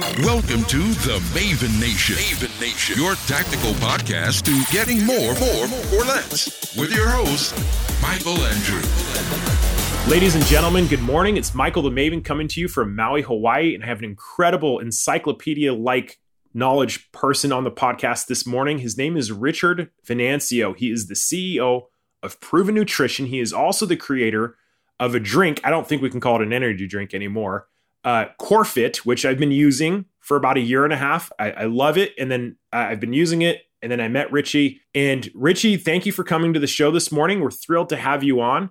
Welcome to the Maven Nation. Maven Nation, your tactical podcast to getting more, more, or less. With your host, Michael Andrew. Ladies and gentlemen, good morning. It's Michael the Maven coming to you from Maui, Hawaii, and I have an incredible encyclopedia like knowledge person on the podcast this morning. His name is Richard Venancio. He is the CEO of Proven Nutrition. He is also the creator of a drink. I don't think we can call it an energy drink anymore. Uh, CoreFit, which I've been using for about a year and a half. I, I love it. And then uh, I've been using it. And then I met Richie. And Richie, thank you for coming to the show this morning. We're thrilled to have you on.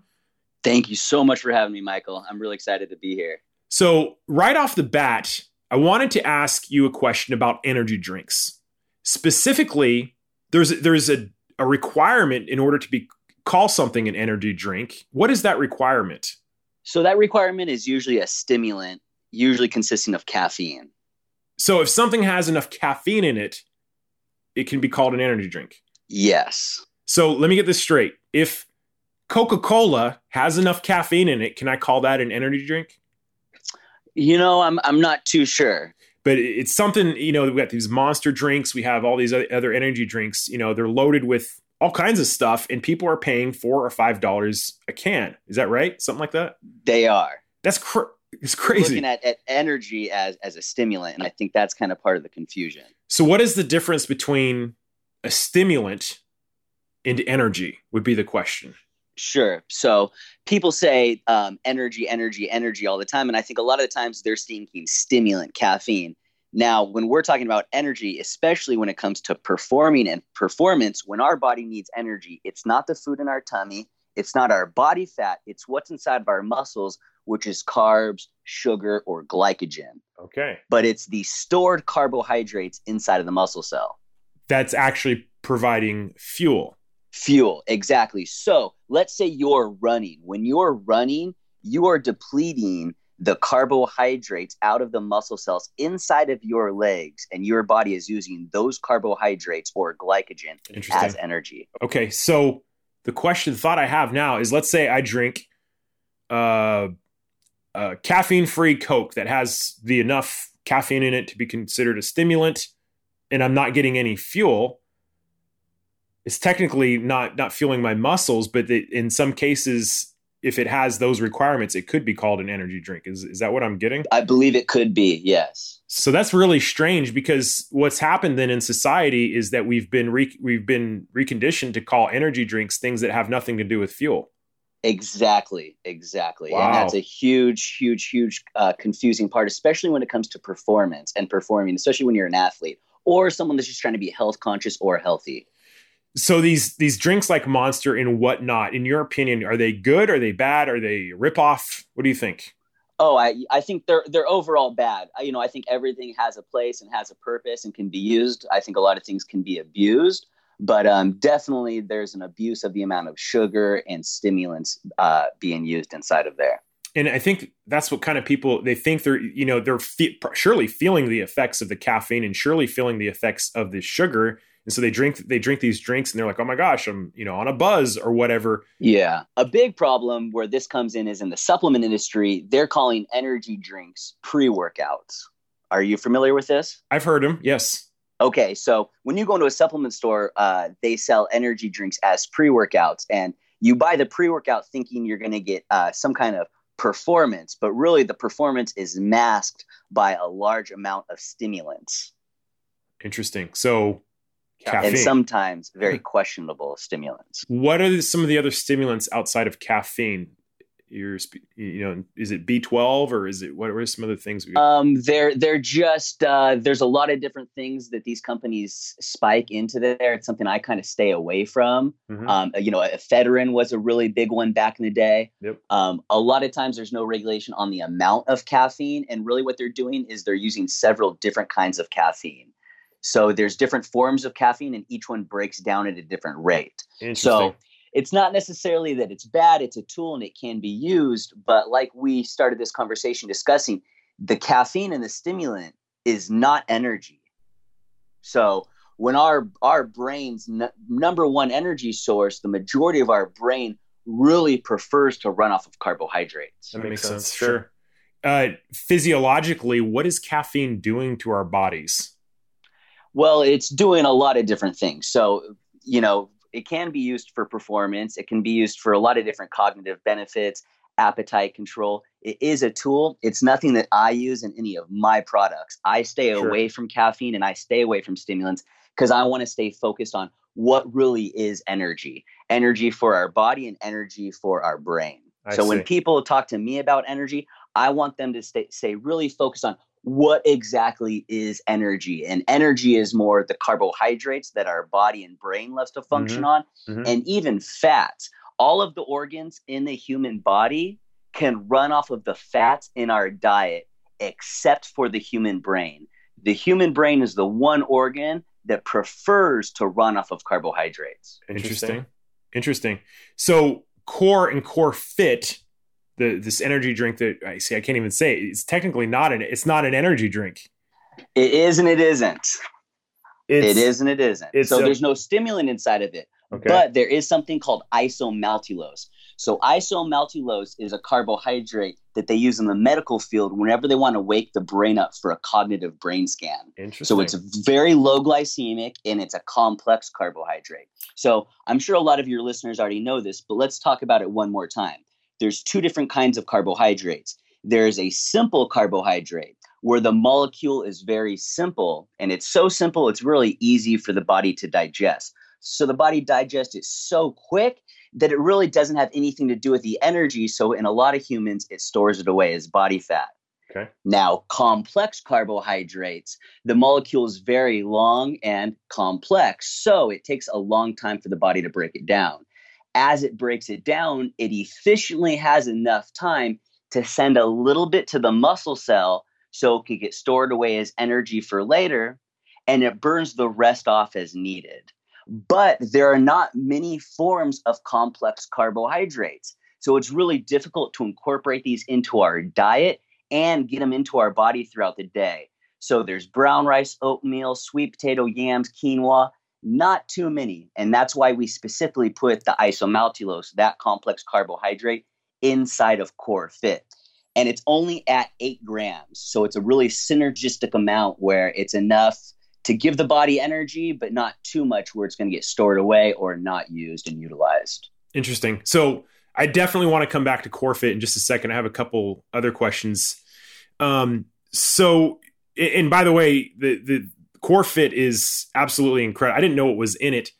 Thank you so much for having me, Michael. I'm really excited to be here. So, right off the bat, I wanted to ask you a question about energy drinks. Specifically, there's there's a, a requirement in order to be call something an energy drink. What is that requirement? So that requirement is usually a stimulant, usually consisting of caffeine. So if something has enough caffeine in it, it can be called an energy drink. Yes. So let me get this straight. If Coca-Cola has enough caffeine in it, can I call that an energy drink? You know, I'm I'm not too sure. But it's something, you know, we got these monster drinks, we have all these other energy drinks, you know, they're loaded with all kinds of stuff and people are paying 4 or 5 dollars a can. Is that right? Something like that? They are. That's cr- it's crazy. Looking at, at energy as as a stimulant and I think that's kind of part of the confusion. So what is the difference between a stimulant and energy would be the question. Sure. So people say um, energy, energy, energy all the time. And I think a lot of the times they're thinking stimulant, caffeine. Now, when we're talking about energy, especially when it comes to performing and performance, when our body needs energy, it's not the food in our tummy, it's not our body fat, it's what's inside of our muscles, which is carbs, sugar, or glycogen. Okay. But it's the stored carbohydrates inside of the muscle cell. That's actually providing fuel. Fuel, exactly. So let's say you're running. When you're running, you are depleting the carbohydrates out of the muscle cells inside of your legs, and your body is using those carbohydrates or glycogen as energy. Okay, so the question, the thought I have now is let's say I drink uh, a caffeine free Coke that has the enough caffeine in it to be considered a stimulant, and I'm not getting any fuel it's technically not not fueling my muscles, but it, in some cases, if it has those requirements, it could be called an energy drink. Is is that what I'm getting? I believe it could be. Yes. So that's really strange because what's happened then in society is that we've been re- we've been reconditioned to call energy drinks things that have nothing to do with fuel. Exactly, exactly, wow. and that's a huge, huge, huge uh, confusing part, especially when it comes to performance and performing, especially when you're an athlete or someone that's just trying to be health conscious or healthy so these these drinks like Monster and whatnot, in your opinion, are they good? Are they bad? Are they rip off? What do you think? Oh, I I think they're they're overall bad. You know, I think everything has a place and has a purpose and can be used. I think a lot of things can be abused, but um, definitely there's an abuse of the amount of sugar and stimulants uh, being used inside of there. And I think that's what kind of people they think they're you know they're fe- surely feeling the effects of the caffeine and surely feeling the effects of the sugar. And so they drink they drink these drinks and they're like oh my gosh i'm you know on a buzz or whatever. Yeah. A big problem where this comes in is in the supplement industry they're calling energy drinks pre-workouts. Are you familiar with this? I've heard them yes okay so when you go into a supplement store uh, they sell energy drinks as pre-workouts and you buy the pre-workout thinking you're going to get uh, some kind of performance but really the performance is masked by a large amount of stimulants interesting so Caffeine. and sometimes very questionable stimulants. What are some of the other stimulants outside of caffeine? You're, you know, is it B12 or is it what are some other things? We- um, they're they're just uh, there's a lot of different things that these companies spike into there. It's something I kind of stay away from. Mm-hmm. Um, you know, ephedrine was a really big one back in the day. Yep. Um, a lot of times there's no regulation on the amount of caffeine, and really what they're doing is they're using several different kinds of caffeine. So there's different forms of caffeine, and each one breaks down at a different rate. So it's not necessarily that it's bad; it's a tool and it can be used. But like we started this conversation discussing, the caffeine and the stimulant is not energy. So when our our brain's n- number one energy source, the majority of our brain really prefers to run off of carbohydrates. That makes sense. Sure. uh, physiologically, what is caffeine doing to our bodies? Well, it's doing a lot of different things. So, you know, it can be used for performance, it can be used for a lot of different cognitive benefits, appetite control. It is a tool. It's nothing that I use in any of my products. I stay sure. away from caffeine and I stay away from stimulants because I want to stay focused on what really is energy energy for our body and energy for our brain. I so see. when people talk to me about energy, I want them to stay, stay really focused on what exactly is energy. And energy is more the carbohydrates that our body and brain loves to function mm-hmm. on, mm-hmm. and even fats. All of the organs in the human body can run off of the fats in our diet, except for the human brain. The human brain is the one organ that prefers to run off of carbohydrates. Interesting. Interesting. So core and core fit the this energy drink that I see I can't even say it. it's technically not an it's not an energy drink. It is and it isn't. It's, it is and it isn't. So a, there's no stimulant inside of it. Okay. But there is something called isomaltulose. So isomaltulose is a carbohydrate that they use in the medical field whenever they want to wake the brain up for a cognitive brain scan. Interesting. So it's very low glycemic and it's a complex carbohydrate. So I'm sure a lot of your listeners already know this, but let's talk about it one more time. There's two different kinds of carbohydrates. There's a simple carbohydrate where the molecule is very simple and it's so simple it's really easy for the body to digest. So the body digests it so quick that it really doesn't have anything to do with the energy. So in a lot of humans, it stores it away as body fat. Okay. Now, complex carbohydrates, the molecule is very long and complex. So it takes a long time for the body to break it down. As it breaks it down, it efficiently has enough time to send a little bit to the muscle cell so it can get stored away as energy for later, and it burns the rest off as needed. But there are not many forms of complex carbohydrates. So it's really difficult to incorporate these into our diet and get them into our body throughout the day. So there's brown rice, oatmeal, sweet potato, yams, quinoa, not too many. And that's why we specifically put the isomaltulose, that complex carbohydrate, inside of Core Fit. And it's only at eight grams. So it's a really synergistic amount where it's enough to give the body energy, but not too much where it's going to get stored away or not used and utilized. Interesting. So I definitely want to come back to Core Fit in just a second. I have a couple other questions. Um, so, and by the way, the the CoreFit is absolutely incredible. I didn't know what was in it.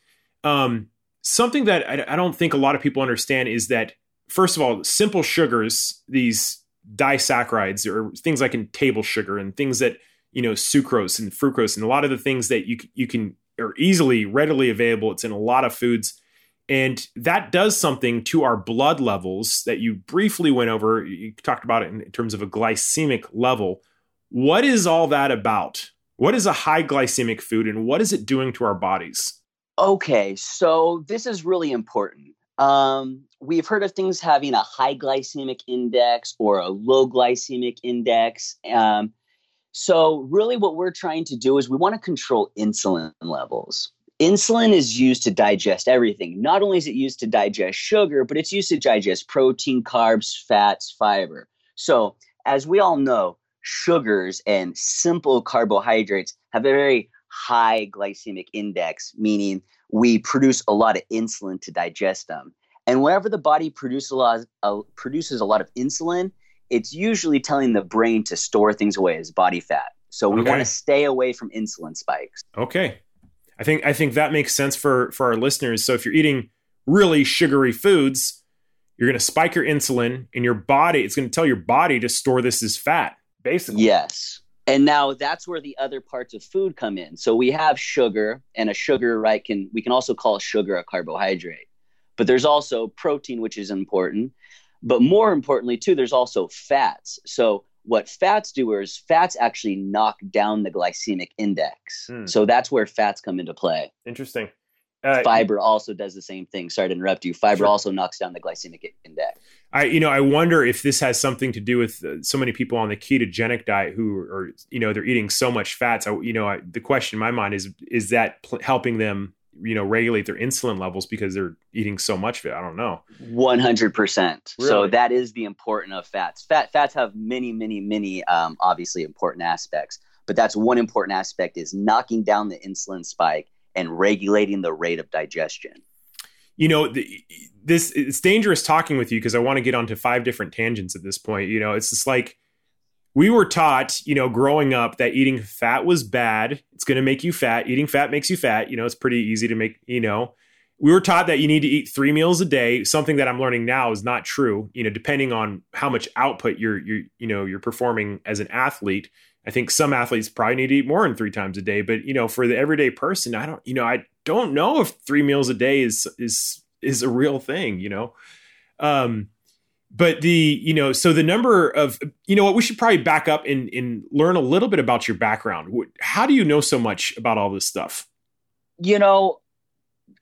Um, something that I, I don't think a lot of people understand is that first of all, simple sugars, these disaccharides or things like in table sugar and things that you know sucrose and fructose and a lot of the things that you you can are easily readily available it's in a lot of foods and that does something to our blood levels that you briefly went over you talked about it in terms of a glycemic level what is all that about what is a high glycemic food and what is it doing to our bodies okay so this is really important um, we've heard of things having a high glycemic index or a low glycemic index um, so, really, what we're trying to do is we want to control insulin levels. Insulin is used to digest everything. Not only is it used to digest sugar, but it's used to digest protein, carbs, fats, fiber. So, as we all know, sugars and simple carbohydrates have a very high glycemic index, meaning we produce a lot of insulin to digest them. And whenever the body produces a lot, uh, produces a lot of insulin, it's usually telling the brain to store things away as body fat. So we okay. want to stay away from insulin spikes. Okay. I think I think that makes sense for for our listeners. So if you're eating really sugary foods, you're going to spike your insulin and your body. It's going to tell your body to store this as fat, basically. Yes. And now that's where the other parts of food come in. So we have sugar, and a sugar, right, can we can also call sugar a carbohydrate. But there's also protein, which is important. But more importantly, too, there's also fats. So what fats do is fats actually knock down the glycemic index. Hmm. So that's where fats come into play. Interesting. Uh, Fiber also does the same thing. Sorry to interrupt you. Fiber sure. also knocks down the glycemic index. I, you know, I wonder if this has something to do with uh, so many people on the ketogenic diet who are, you know, they're eating so much fats. I, you know, I, the question in my mind is, is that pl- helping them you know regulate their insulin levels because they're eating so much of it. I don't know. One hundred percent. So that is the important of fats. Fat fats have many, many, many um, obviously important aspects, but that's one important aspect is knocking down the insulin spike and regulating the rate of digestion. You know, the, this it's dangerous talking with you because I want to get onto five different tangents at this point. You know, it's just like we were taught, you know, growing up that eating fat was bad. It's going to make you fat. Eating fat makes you fat. You know, it's pretty easy to make, you know. We were taught that you need to eat 3 meals a day. Something that I'm learning now is not true, you know, depending on how much output you're you're you know, you're performing as an athlete. I think some athletes probably need to eat more than 3 times a day, but you know, for the everyday person, I don't, you know, I don't know if 3 meals a day is is is a real thing, you know. Um but the you know so the number of you know what we should probably back up and, and learn a little bit about your background. How do you know so much about all this stuff? You know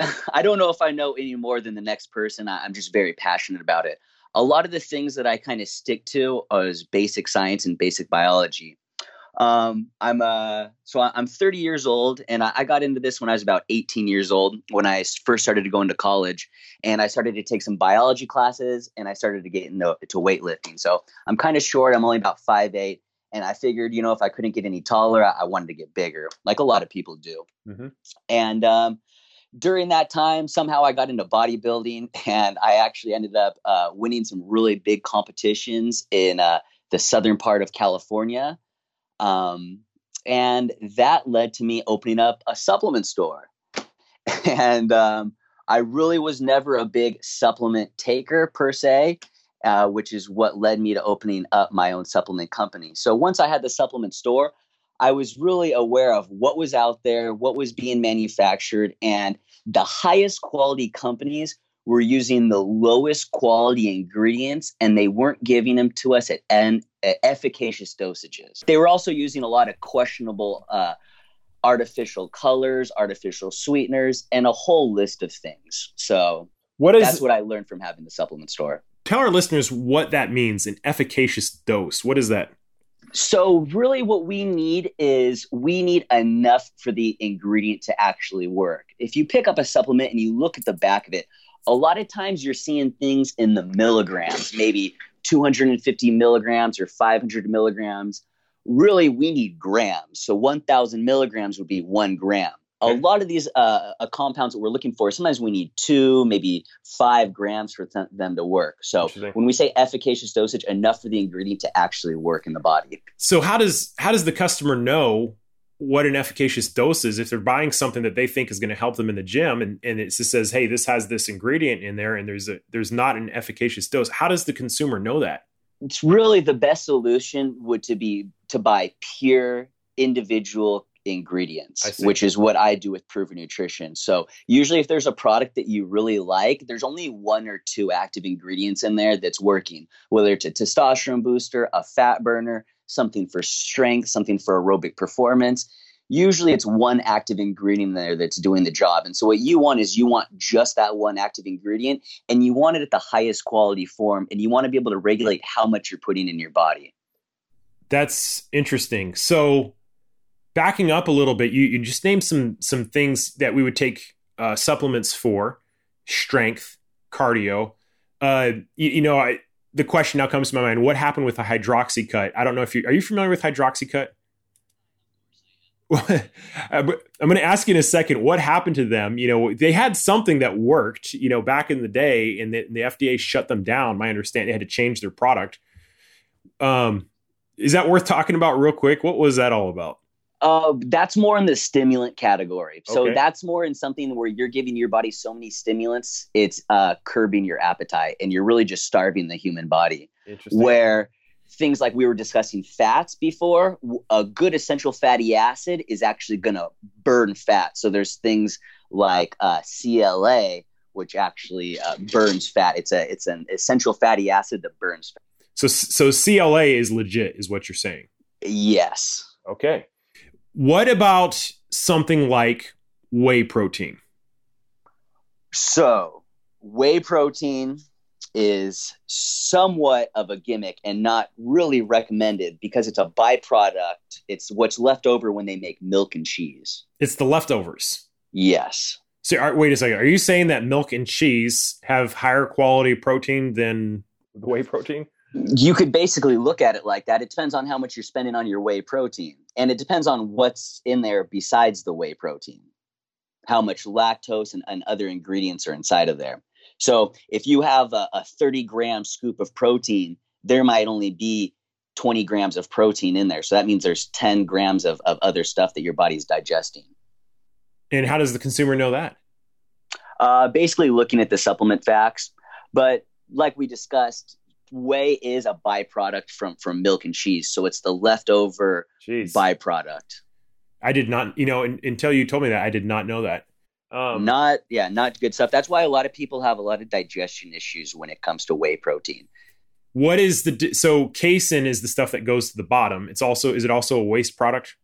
i don't know if i know any more than the next person. I'm just very passionate about it. A lot of the things that i kind of stick to is basic science and basic biology um, I'm uh, so I'm 30 years old, and I, I, got into this when I was about 18 years old when I first started to go into college, and I started to take some biology classes, and I started to get into to weightlifting. So I'm kind of short. I'm only about five eight, and I figured, you know, if I couldn't get any taller, I, I wanted to get bigger, like a lot of people do. Mm-hmm. And um, during that time, somehow I got into bodybuilding, and I actually ended up uh, winning some really big competitions in uh, the southern part of California. Um, and that led to me opening up a supplement store. and um, I really was never a big supplement taker per se, uh, which is what led me to opening up my own supplement company. So once I had the supplement store, I was really aware of what was out there, what was being manufactured, and the highest quality companies were using the lowest quality ingredients and they weren't giving them to us at, en- at efficacious dosages. They were also using a lot of questionable uh, artificial colors, artificial sweeteners, and a whole list of things. So what is, that's what I learned from having the supplement store. Tell our listeners what that means an efficacious dose. What is that? So, really, what we need is we need enough for the ingredient to actually work. If you pick up a supplement and you look at the back of it, a lot of times you're seeing things in the milligrams, maybe 250 milligrams or 500 milligrams. Really, we need grams. So 1,000 milligrams would be one gram. A lot of these uh, uh, compounds that we're looking for, sometimes we need two, maybe five grams for th- them to work. So when we say efficacious dosage, enough for the ingredient to actually work in the body. So how does how does the customer know what an efficacious dose is if they're buying something that they think is going to help them in the gym and, and it just says hey this has this ingredient in there and there's a there's not an efficacious dose how does the consumer know that? It's really the best solution would to be to buy pure individual ingredients which is what i do with proven nutrition. So usually if there's a product that you really like there's only one or two active ingredients in there that's working whether it's a testosterone booster a fat burner something for strength, something for aerobic performance. Usually it's one active ingredient there that's doing the job. And so what you want is you want just that one active ingredient and you want it at the highest quality form and you want to be able to regulate how much you're putting in your body. That's interesting. So backing up a little bit, you, you just named some some things that we would take uh, supplements for strength, cardio. Uh, you, you know, I, the question now comes to my mind: What happened with the Hydroxycut? I don't know if you are you familiar with Hydroxycut. I'm going to ask you in a second what happened to them. You know, they had something that worked, you know, back in the day, and the, the FDA shut them down. My understanding, they had to change their product. Um, is that worth talking about real quick? What was that all about? Uh, that's more in the stimulant category. So okay. that's more in something where you're giving your body so many stimulants, it's uh, curbing your appetite, and you're really just starving the human body. Where things like we were discussing fats before, a good essential fatty acid is actually going to burn fat. So there's things like uh, CLA, which actually uh, burns fat. It's a it's an essential fatty acid that burns fat. So so CLA is legit, is what you're saying. Yes. Okay. What about something like whey protein? So, whey protein is somewhat of a gimmick and not really recommended because it's a byproduct. It's what's left over when they make milk and cheese. It's the leftovers. Yes. So are, wait a second. Are you saying that milk and cheese have higher quality protein than the whey protein? You could basically look at it like that. It depends on how much you're spending on your whey protein, and it depends on what's in there besides the whey protein, how much lactose and, and other ingredients are inside of there. So if you have a, a 30 gram scoop of protein, there might only be 20 grams of protein in there. So that means there's 10 grams of, of other stuff that your body's digesting. And how does the consumer know that? Uh, basically, looking at the supplement facts. But like we discussed, whey is a byproduct from from milk and cheese, so it's the leftover Jeez. byproduct. I did not, you know, in, until you told me that, I did not know that. Um, not, yeah, not good stuff. That's why a lot of people have a lot of digestion issues when it comes to whey protein. What is the so casein is the stuff that goes to the bottom? It's also is it also a waste product?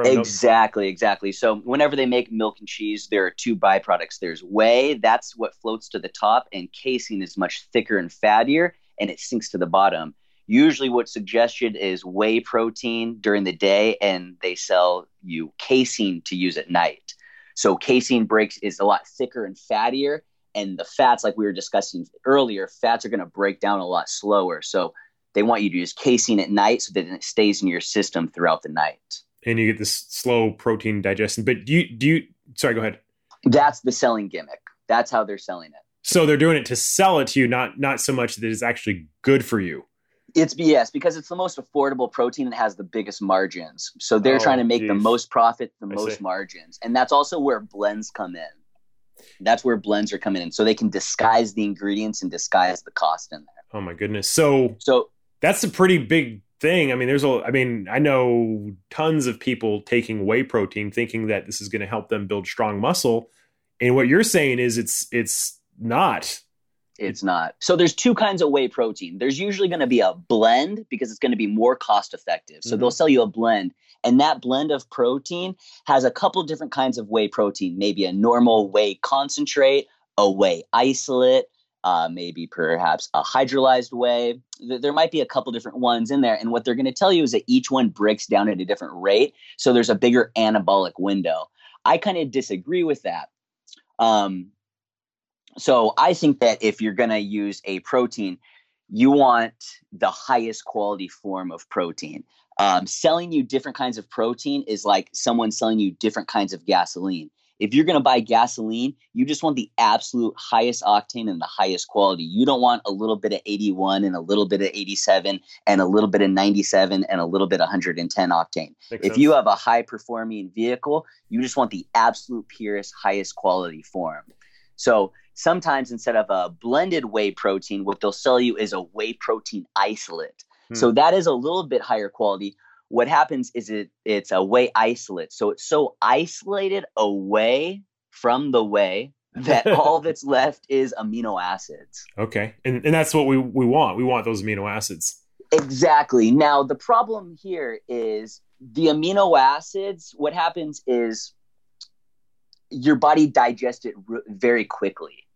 exactly, exactly. So whenever they make milk and cheese, there are two byproducts. There's whey, that's what floats to the top, and casein is much thicker and fattier, and it sinks to the bottom. Usually, what's suggested is whey protein during the day, and they sell you casein to use at night. So casein breaks is a lot thicker and fattier, and the fats, like we were discussing earlier, fats are going to break down a lot slower. So they want you to use casein at night so that it stays in your system throughout the night and you get this slow protein digestion. But do you do you sorry, go ahead. That's the selling gimmick. That's how they're selling it. So they're doing it to sell it to you, not not so much that it's actually good for you. It's BS because it's the most affordable protein and has the biggest margins. So they're oh, trying to make geez. the most profit, the I most see. margins. And that's also where blends come in. That's where blends are coming in. So they can disguise the ingredients and disguise the cost in there. Oh my goodness. So so that's a pretty big thing. I mean, there's a, I mean, I know tons of people taking whey protein thinking that this is going to help them build strong muscle. And what you're saying is it's, it's not. It's not. So there's two kinds of whey protein. There's usually going to be a blend because it's going to be more cost effective. So mm-hmm. they'll sell you a blend. And that blend of protein has a couple different kinds of whey protein, maybe a normal whey concentrate, a whey isolate, uh, maybe perhaps a hydrolyzed whey. There might be a couple different ones in there. And what they're going to tell you is that each one breaks down at a different rate. So there's a bigger anabolic window. I kind of disagree with that. Um, so I think that if you're going to use a protein, you want the highest quality form of protein. Um, selling you different kinds of protein is like someone selling you different kinds of gasoline if you're going to buy gasoline, you just want the absolute highest octane and the highest quality. You don't want a little bit of 81 and a little bit of 87 and a little bit of 97 and a little bit of 110 octane. Makes if sense. you have a high performing vehicle, you just want the absolute purest, highest quality form. So sometimes instead of a blended whey protein, what they'll sell you is a whey protein isolate. Hmm. So that is a little bit higher quality what happens is it it's a whey isolate. So it's so isolated away from the whey that all that's left is amino acids. Okay. And and that's what we we want. We want those amino acids. Exactly. Now the problem here is the amino acids what happens is your body digests it r- very quickly.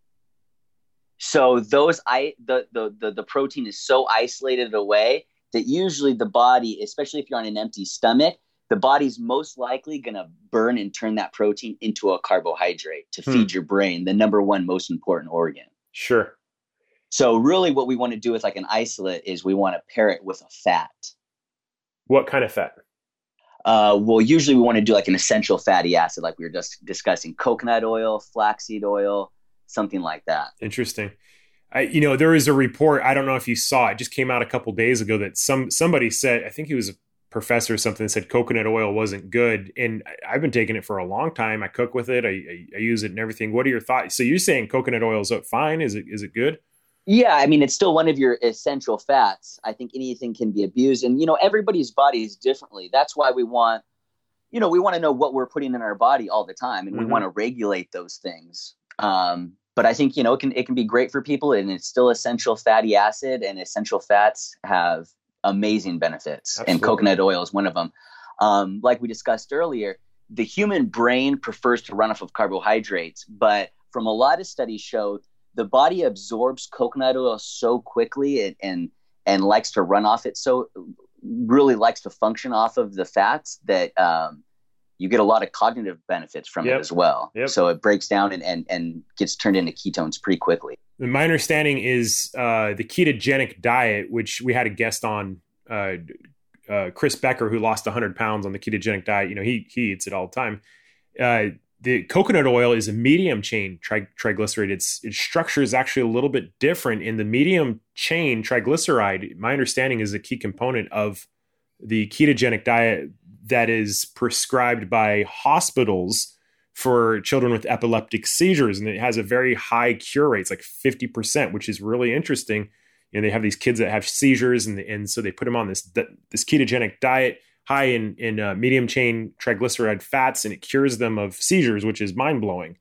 So those I the, the the the protein is so isolated away that usually the body, especially if you're on an empty stomach, the body's most likely going to burn and turn that protein into a carbohydrate to hmm. feed your brain, the number one most important organ. Sure. So, really, what we want to do with like an isolate is we want to pair it with a fat. What kind of fat? Uh, well, usually we want to do like an essential fatty acid, like we were just discussing coconut oil, flaxseed oil, something like that. Interesting. I, you know, there is a report. I don't know if you saw it. Just came out a couple days ago that some somebody said. I think he was a professor or something. Said coconut oil wasn't good, and I've been taking it for a long time. I cook with it. I, I, I use it and everything. What are your thoughts? So you're saying coconut oil is fine? Is it is it good? Yeah, I mean, it's still one of your essential fats. I think anything can be abused, and you know, everybody's body is differently. That's why we want, you know, we want to know what we're putting in our body all the time, and mm-hmm. we want to regulate those things. Um, but I think you know it can it can be great for people, and it's still essential fatty acid, and essential fats have amazing benefits, Absolutely. and coconut oil is one of them. Um, like we discussed earlier, the human brain prefers to run off of carbohydrates, but from a lot of studies show the body absorbs coconut oil so quickly and and, and likes to run off it so really likes to function off of the fats that um, you get a lot of cognitive benefits from Yep. it as well. Yep. So it breaks down and, and, and gets turned into ketones pretty quickly. My understanding is uh, the ketogenic diet, which we had a guest on, uh, uh, Chris Becker, who lost 100 pounds on the ketogenic diet. You know, he he eats it all the time. The coconut oil is a medium chain tri- triglyceride. Its its structure is actually a little bit different. In the medium chain triglyceride, my understanding is a key component of the ketogenic diet that is prescribed by hospitals for children with epileptic seizures, and it has a very high cure rate, it's like fifty percent, which is really interesting. You know, they have these kids that have seizures, and and so they put them on this this ketogenic diet high in in uh, medium chain triglyceride fats, and it cures them of seizures, which is mind blowing.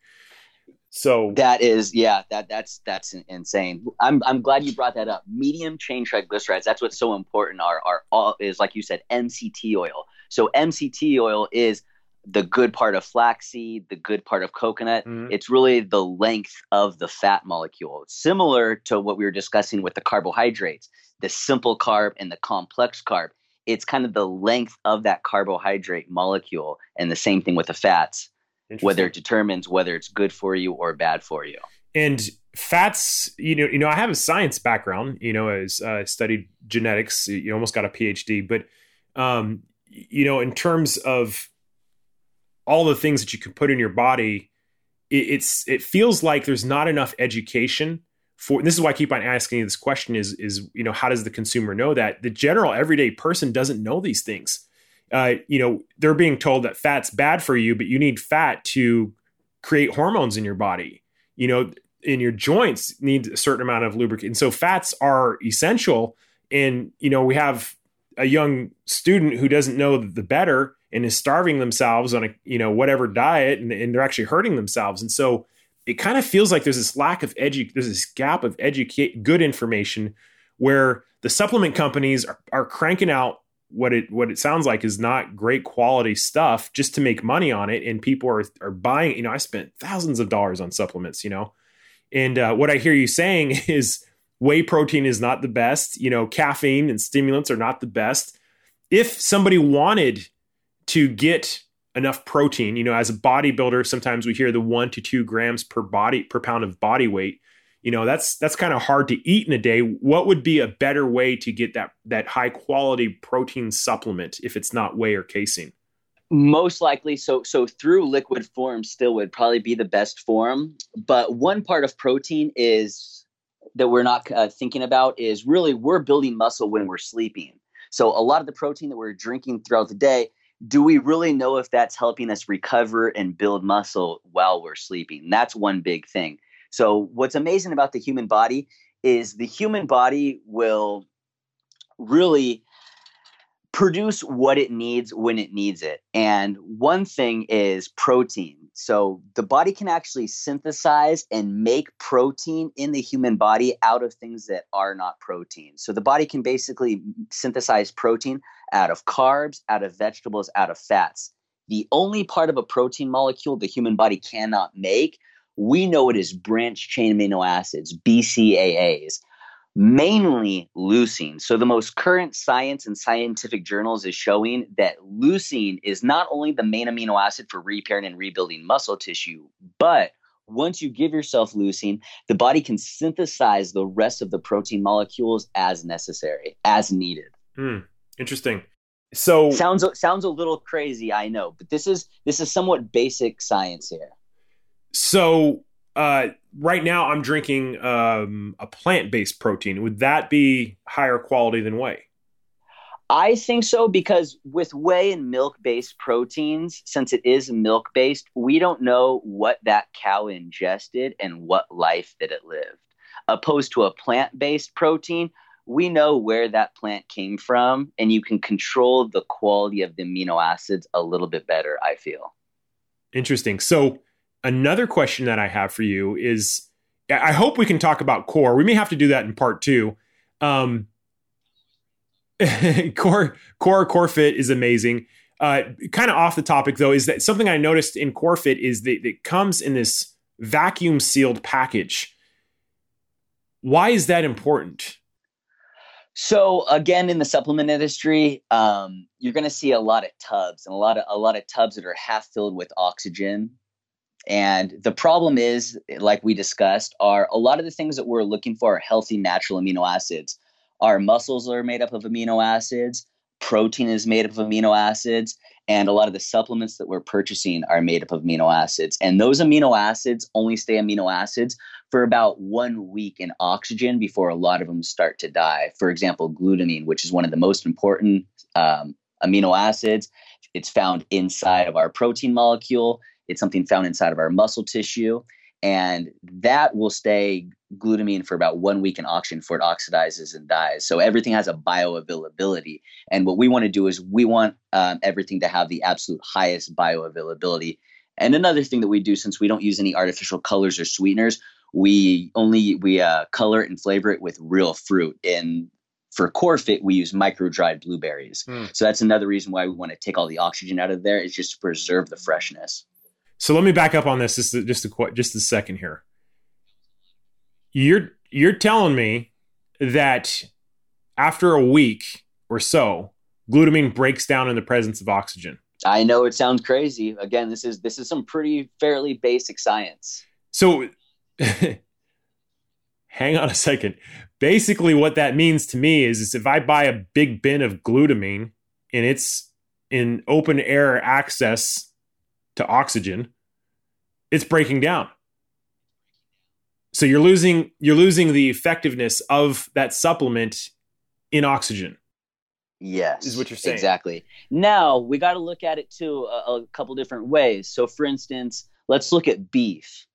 So That is, yeah, that that's that's insane. I'm I'm glad you brought that up. Medium chain triglycerides. That's what's so important. Are are all is like you said, MCT oil. So MCT oil is the good part of flaxseed, the good part of coconut. Mhm. It's really the length of the fat molecule, similar to what we were discussing with the carbohydrates, the simple carb and the complex carb. It's kind of the length of that carbohydrate molecule, and the same thing with the fats whether it determines whether it's good for you or bad for you. and fats you know you know i have a science background you know as uh, studied genetics you almost got a phd but um you know in terms of all the things that you can put in your body it, it's it feels like there's not enough education for this is why i keep on asking this question is is you know how does the consumer know that? The general everyday person doesn't know these things. Uh, you know they're being told that fat's bad for you but you need fat to create hormones in your body. You know in your joints need a certain amount of lubricant. And so fats are essential. And you know we have a young student who doesn't know the better and is starving themselves on a you know whatever diet and, and they're actually hurting themselves. And so it kind of feels like there's this lack of edu there's this gap of educate good information where the supplement companies are, are cranking out what it what it sounds like is not great quality stuff just to make money on it and people are are buying you know i spent thousands of dollars on supplements you know? And uh, what i hear you saying is whey protein is not the best you know caffeine and stimulants are not the best. If somebody wanted to get enough protein you know as a bodybuilder sometimes we hear the one to two grams per body per pound of body weight you know that's that's kind of hard to eat in a day what would be a better way to get that that high quality protein supplement if it's not whey or casein Most likely, so so through liquid form still would probably be the best form. But one part of protein is that we're not uh, thinking about is really we're building muscle when we're sleeping. So a lot of the protein that we're drinking throughout the day, do we really know if that's helping us recover and build muscle while we're sleeping? That's one big thing. So what's amazing about the human body is the human body will really produce what it needs when it needs it. And one thing is protein. So the body can actually synthesize and make protein in the human body out of things that are not protein. So the body can basically synthesize protein out of carbs, out of vegetables, out of fats. The only part of a protein molecule the human body cannot make, we know it is branched chain amino acids, BCAAs mainly leucine. So the most current science and scientific journals is showing that leucine is not only the main amino acid for repairing and rebuilding muscle tissue, but once you give yourself leucine, the body can synthesize the rest of the protein molecules as necessary, as needed. Hmm. Interesting. So Sounds sounds a little crazy, I know, but this is this is somewhat basic science here. so uh, right now I'm drinking um, a plant based protein. Would that be higher quality than whey? I think so because with whey and milk based proteins, since it is milk based, we don't know what that cow ingested and what life that it lived. Opposed to a plant based protein, we know where that plant came from and you can control the quality of the amino acids a little bit better, I feel. Interesting. So another question that I have for you is I hope we can talk about core. We may have to do that in part two. Um, core core core fit is amazing. Uh, kind of off the topic though is that something I noticed in core fit is that it comes in this vacuum sealed package. Why is that important? So again, in the supplement industry, um, you're going to see a lot of tubs and a lot of a lot of tubs that are half filled with oxygen. And the problem is, like we discussed, are a lot of the things that we're looking for are healthy natural amino acids. Our muscles are made up of amino acids. Protein is made up of amino acids. And a lot of the supplements that we're purchasing are made up of amino acids. And those amino acids only stay amino acids for about one week in oxygen before a lot of them start to die. For example, glutamine, which is one of the most important um, amino acids, it's found inside of our protein molecule. It's something found inside of our muscle tissue. And that will stay glutamine for about one week in oxygen before it oxidizes and dies. So everything has a bioavailability. And what we want to do is we want um, everything to have the absolute highest bioavailability. And another thing that we do, since we don't use any artificial colors or sweeteners, we only we uh, color it and flavor it with real fruit. And for core fit, we use micro dried blueberries. Mm. So that's another reason why we want to take all the oxygen out of there is just to preserve the freshness. So let me back up on this just a, just a, just a second here. You're you're telling me that after a week or so, glutamine breaks down in the presence of oxygen. I know it sounds crazy. Again, this is this is some pretty fairly basic science. So hang on a second. Basically, what that means to me is, is if I buy a big bin of glutamine and it's in open air access to oxygen, it's breaking down. So you're losing you're losing the effectiveness of that supplement in oxygen. Yes, is what you're saying exactly. Now we got to look at it too a, a couple different ways. So, for instance, let's look at beef.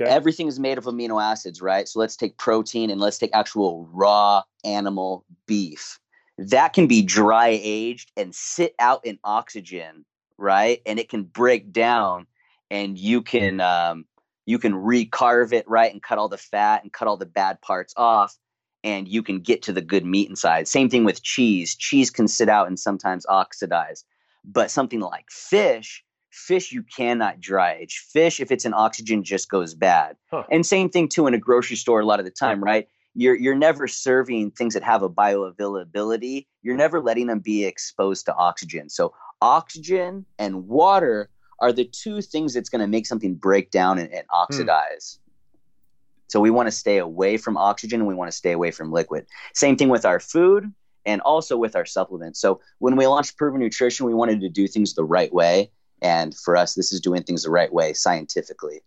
Okay. Everything is made of amino acids, right? So let's take protein and let's take actual raw animal beef. That can be dry aged and sit out in oxygen, right? And it can break down and you can um, you can recarve it, right? And cut all the fat and cut all the bad parts off and you can get to the good meat inside. Same thing with cheese. Cheese can sit out and sometimes oxidize. But something like fish, Fish you cannot dry age. Fish, if it's in oxygen, just goes bad. Huh. And same thing too in a grocery store a lot of the time, right? You're you're never serving things that have a bioavailability. You're never letting them be exposed to oxygen. So oxygen and water are the two things that's going to make something break down and, and oxidize. Hmm. So we want to stay away from oxygen and we want to stay away from liquid. Same thing with our food and also with our supplements. So when we launched Proven Nutrition, we wanted to do things the right way. And for us, this is doing things the right way scientifically.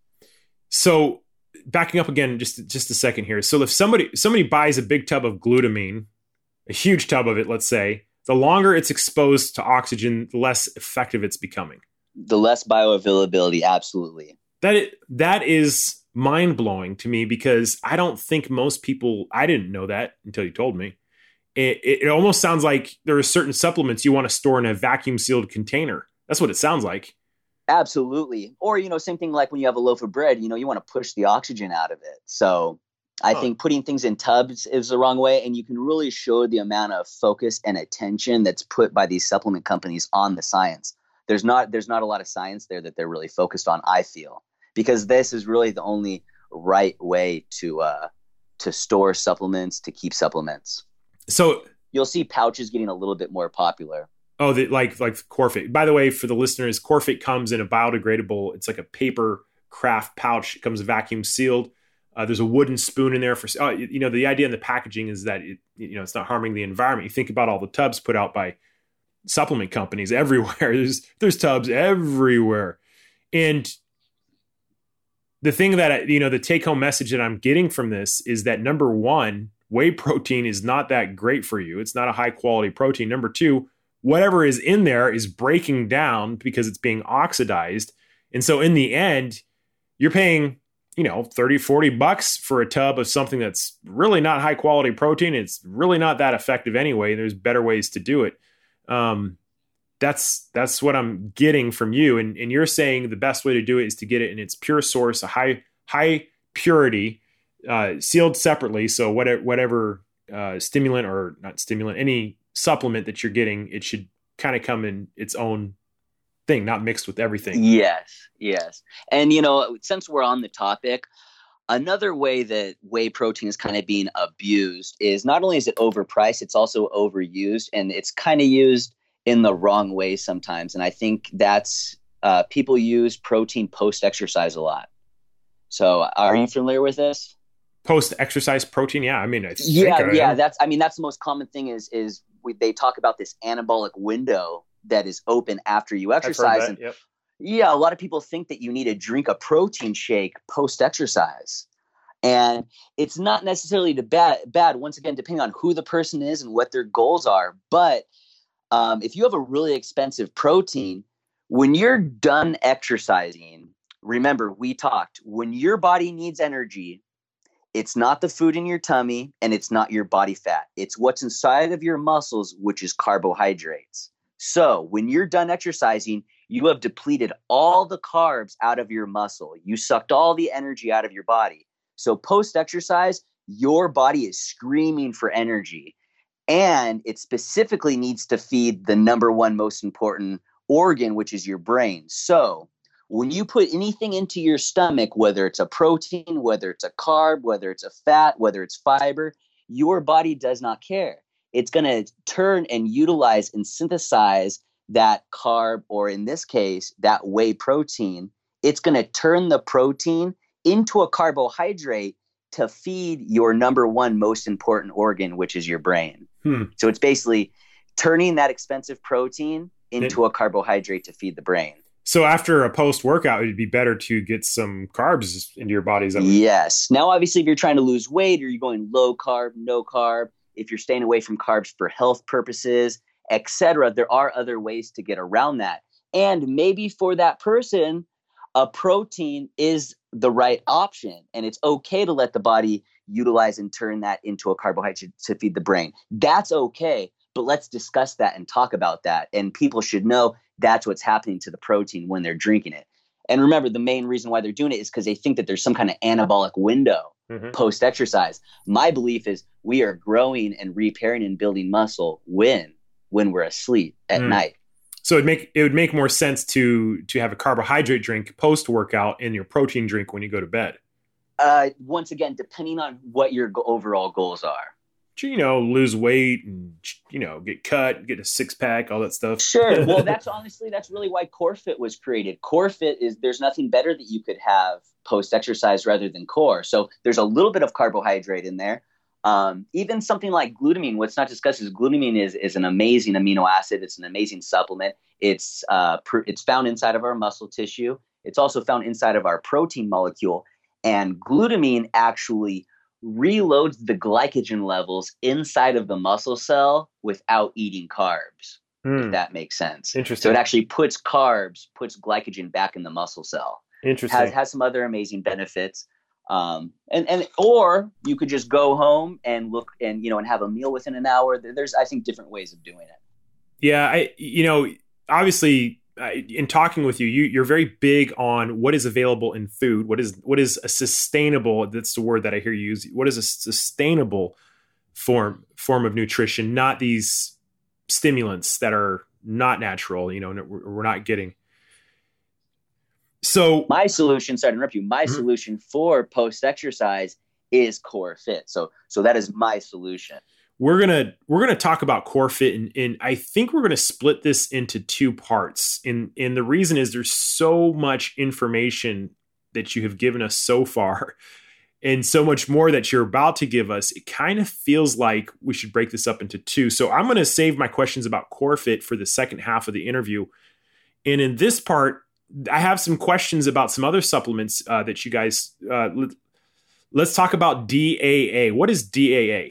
So backing up again just just a second here. So if somebody somebody buys a big tub of glutamine, a huge tub of it, let's say, the longer it's exposed to oxygen, the less effective it's becoming. The less bioavailability, absolutely. That it, that is mind blowing to me because I don't think most people. I didn't know that until you told me. It, it, it almost sounds like there are certain supplements you want to store in a vacuum sealed container that's what it sounds like. Absolutely. Or, you know, same thing like when you have a loaf of bread, you know, you want to push the oxygen out of it. So I huh. think putting things in tubs is the wrong way. And you can really show the amount of focus and attention that's put by these supplement companies on the science. There's not there's not a lot of science there that they're really focused on, I feel. Because this is really the only right way to uh to store supplements, to keep supplements. So you'll see pouches getting a little bit more popular. Oh, the, like like CoreFit. By the way, for the listeners, CoreFit comes in a biodegradable. It's like a paper craft pouch. It comes vacuum sealed. Uh, there's a wooden spoon in there for. Uh, you know, the idea in the packaging is that it, you know it's not harming the environment. You think about all the tubs put out by supplement companies everywhere. There's there's tubs everywhere, and the thing that you know the take home message that I'm getting from this is that number one, whey protein is not that great for you. It's not a high quality protein. Number two whatever is in there is breaking down because it's being oxidized. And so in the end, you're paying, you know, 30, 40 bucks for a tub of something that's really not high quality protein. It's really not that effective anyway. There's better ways to do it. Um, that's that's what I'm getting from you. And, and you're saying the best way to do it is to get it in its pure source, a high high purity, uh, sealed separately. So whatever whatever uh, stimulant or not stimulant, any supplement that you're getting, it should kind of come in its own thing, not mixed with everything. Yes, yes. And you know, since we're on the topic, Another way that whey protein is kind of being abused is not only is it overpriced, it's also overused, and it's kind of used in the wrong way sometimes. And I think that's uh, people use protein post exercise a lot. So, are you familiar with this? Post exercise protein, yeah. I mean, I yeah, yeah. That's I mean, that's the most common thing is is we, they talk about this anabolic window that is open after you exercise. And yep. yeah, a lot of people think that you need to drink a protein shake post exercise. And it's not necessarily the bad, bad, once again, depending on who the person is and what their goals are. But um, if you have a really expensive protein, when you're done exercising, remember we talked, when your body needs energy, it's not the food in your tummy and it's not your body fat. It's what's inside of your muscles, which is carbohydrates. So when you're done exercising, you have depleted all the carbs out of your muscle. You sucked all the energy out of your body. So post exercise, your body is screaming for energy. And it specifically needs to feed the number one most important organ, which is your brain. So when you put anything into your stomach, whether it's a protein, whether it's a carb, whether it's a fat, whether it's fiber, your body does not care. It's going to turn and utilize and synthesize that carb, or in this case, that whey protein. It's going to turn the protein into a carbohydrate to feed your number one most important organ, which is your brain. Hmm. So it's basically turning that expensive protein into a carbohydrate to feed the brain. So after a post workout, it'd be better to get some carbs into your body. Yes. Now, obviously, if you're trying to lose weight or you're going low carb, no carb, if you're staying away from carbs for health purposes, etc., there are other ways to get around that. And maybe for that person, a protein is the right option, and it's okay to let the body utilize and turn that into a carbohydrate to feed the brain. That's okay but let's discuss that and talk about that. And people should know that's what's happening to the protein when they're drinking it. And remember, the main reason why they're doing it is because they think that there's some kind of anabolic window mm-hmm. post exercise. My belief is we are growing and repairing and building muscle when when we're asleep at mm. night. So it make it would make more sense to to have a carbohydrate drink post workout and your protein drink when you go to bed. Uh, once again, depending on what your overall goals are you know, lose weight and you know, get cut, get a six pack, all that stuff. Sure. Well, that's honestly that's really why Core Fit was created. Core Fit is there's nothing better that you could have post exercise rather than core. So there's a little bit of carbohydrate in there. Um, even something like glutamine, what's not discussed is glutamine is, is an amazing amino acid. It's an amazing supplement. It's uh, pr- it's found inside of our muscle tissue. It's also found inside of our protein molecule. And glutamine actually reloads the glycogen levels inside of the muscle cell without eating carbs. Mm. If hmm. that makes sense. Interesting. So it actually puts carbs, puts glycogen back in the muscle cell. Interesting. Has has some other amazing benefits. Um, and and or you could just go home and look and you know and have a meal within an hour. There's I think different ways of doing it. Yeah, I you know obviously in talking with you, you are very big on what is available in food. What is what is a sustainable? That's the word that I hear you use. What is a sustainable form form of nutrition? Not these stimulants that are not natural. You know, we're not getting. So my solution. Sorry to interrupt you. My mm-hmm. solution for post exercise is Core Fit. So so that is my solution we're gonna we're gonna talk about core fit and, and i think we're gonna split this into two parts. And and the reason is there's so much information that you have given us so far and so much more that you're about to give us it kind of feels like we should break this up into two. So i'm to save my questions about core fit for the second half of the interview. And in this part i have some questions about some other supplements uh, that you guys uh, let's talk about daa what is daa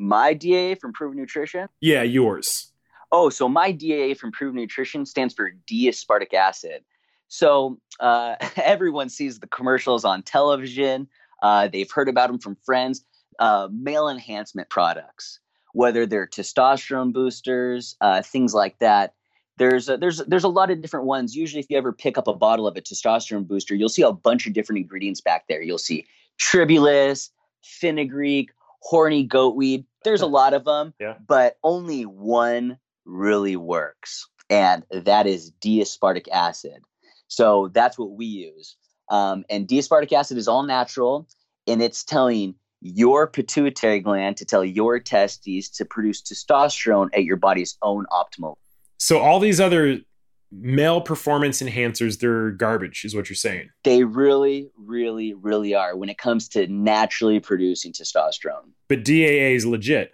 my DAA from Proven Nutrition? Yeah, yours. Oh, so my DAA from Proven Nutrition stands for D-aspartic acid. So uh, everyone sees the commercials on television. Uh, they've heard about them from friends. Uh, male enhancement products, whether they're testosterone boosters, uh, things like that. There's a, there's there's a lot of different ones. Usually, if you ever pick up a bottle of a testosterone booster, you'll see a bunch of different ingredients back there. You'll see tribulus, fenugreek, horny goatweed. There's a lot of them, yeah. but only one really works, and that is D-aspartic acid. So that's what we use. Um, and D-aspartic acid is all natural. and it's telling your pituitary gland to tell your testes to produce testosterone at your body's own optimal. So all these other male performance enhancers, they're garbage, is what you're saying. They really, really, really are when it comes to naturally producing testosterone. But DAA is legit.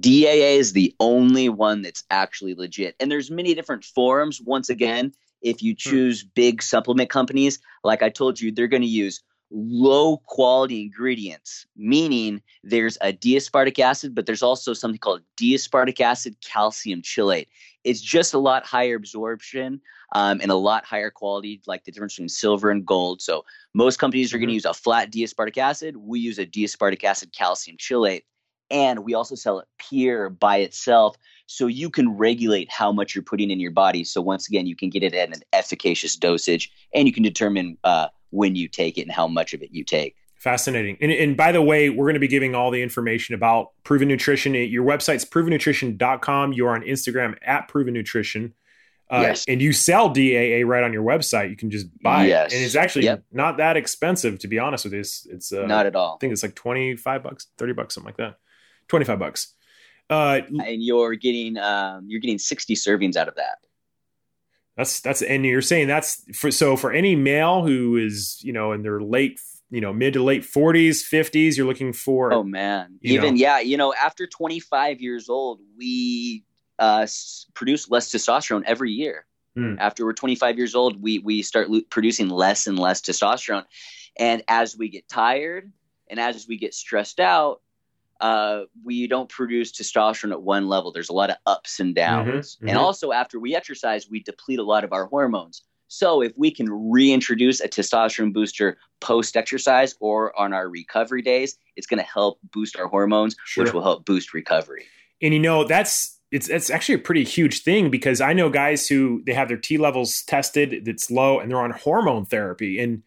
DAA is the only one that's actually legit. And there's many different forms. Once again, if you hmm. choose hmm. big supplement companies, like I told you, they're going to use low quality ingredients, meaning there's a D-aspartic acid, but there's also something called D-aspartic acid calcium chelate. It's just a lot higher absorption um, and a lot higher quality, like the difference between silver and gold. So most companies are mm-hmm. going to use a flat D-aspartic acid. We use a D-aspartic acid calcium chelate. And we also sell it pure by itself. So you can regulate how much you're putting in your body. So once again, you can get it at an efficacious dosage and you can determine uh, when you take it and how much of it you take. Fascinating. And, and by the way, we're going to be giving all the information about Proven Nutrition. Your website's provennutrition.com. You're on Instagram at Proven Nutrition. Uh, yes. And you sell DAA right on your website. You can just buy yes. it. And it's actually yep. not that expensive, to be honest with you. It's, it's uh, not at all. I think it's like 25 bucks, 30 bucks, something like that. 25 bucks. Uh, and you're getting um, you're getting 60 servings out of that. That's that's and you're saying that's for so for any male who is you know in their late you know mid to late 40s 50s you're looking for oh man even know. yeah you know after 25 years old we uh, produce less testosterone every year hmm. after we're 25 years old we we start lo- producing less and less testosterone and as we get tired and as we get stressed out uh, we don't produce testosterone at one level. There's a lot of ups and downs. Mm-hmm, mm-hmm. And also, after we exercise, we deplete a lot of our hormones. So, if we can reintroduce a testosterone booster post exercise or on our recovery days, it's going to help boost our hormones, sure. which will help boost recovery. And you know, that's it's it's actually a pretty huge thing because I know guys who they have their T levels tested that's low and they're on hormone therapy and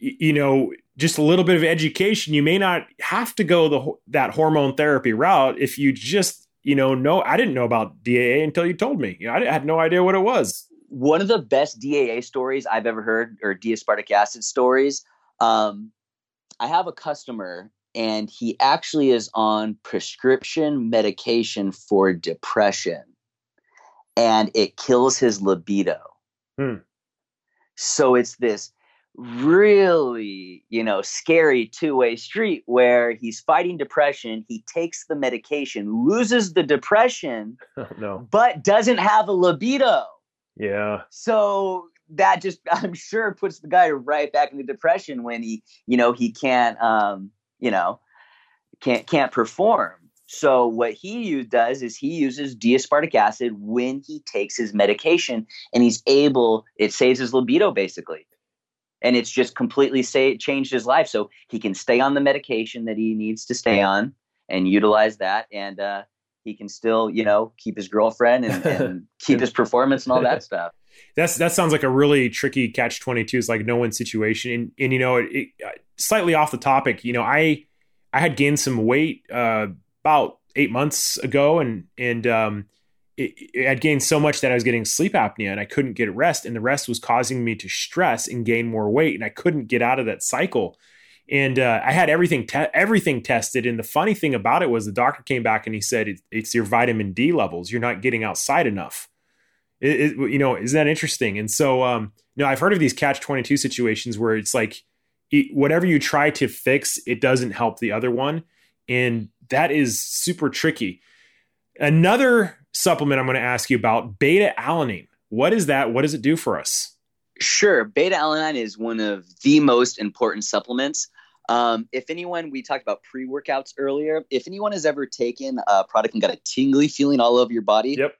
you know just a little bit of education, you may not have to go the that hormone therapy route if you just you know know I didn't know about DAA until you told me. You know, I had no idea what it was. One of the best DAA stories I've ever heard, or D-aspartic acid stories. Um, I have a customer, and he actually is on prescription medication for depression, and it kills his libido. Hmm. So it's this really, you know, scary two way street where he's fighting depression. He takes the medication, loses the depression, no. but doesn't have a libido. Yeah. So that just, I'm sure, puts the guy right back into depression when he, you know, he can't, um, you know, can't can't perform. So what he does is he uses D-aspartic acid when he takes his medication, and he's able. It saves his libido basically and it's just completely say, it changed his life so he can stay on the medication that he needs to stay on and utilize that and uh, he can still you know keep his girlfriend and, and keep his performance and all that stuff that's that sounds like a really tricky catch 22 it's like no win situation and, and you know it, it, uh, slightly off the topic you know i i had gained some weight uh, about eight months ago and and um it, it, I'd gained so much that I was getting sleep apnea and I couldn't get rest, and the rest was causing me to stress and gain more weight, and I couldn't get out of that cycle. And uh, I had everything te- everything tested, and the funny thing about it was the doctor came back and he said it, it's your vitamin D levels. You're not getting outside enough. It, you know, isn't that interesting? And so, um, I've heard of these catch twenty two situations where it's like whatever you try to fix, it doesn't help the other one, and that is super tricky. Another supplement I'm going to ask you about beta alanine. What is that? What does it do for us? Sure. Beta alanine is one of the most important supplements. Um, if anyone, we talked about pre workouts earlier. If anyone has ever taken a product and got a tingly feeling all over your body, yep.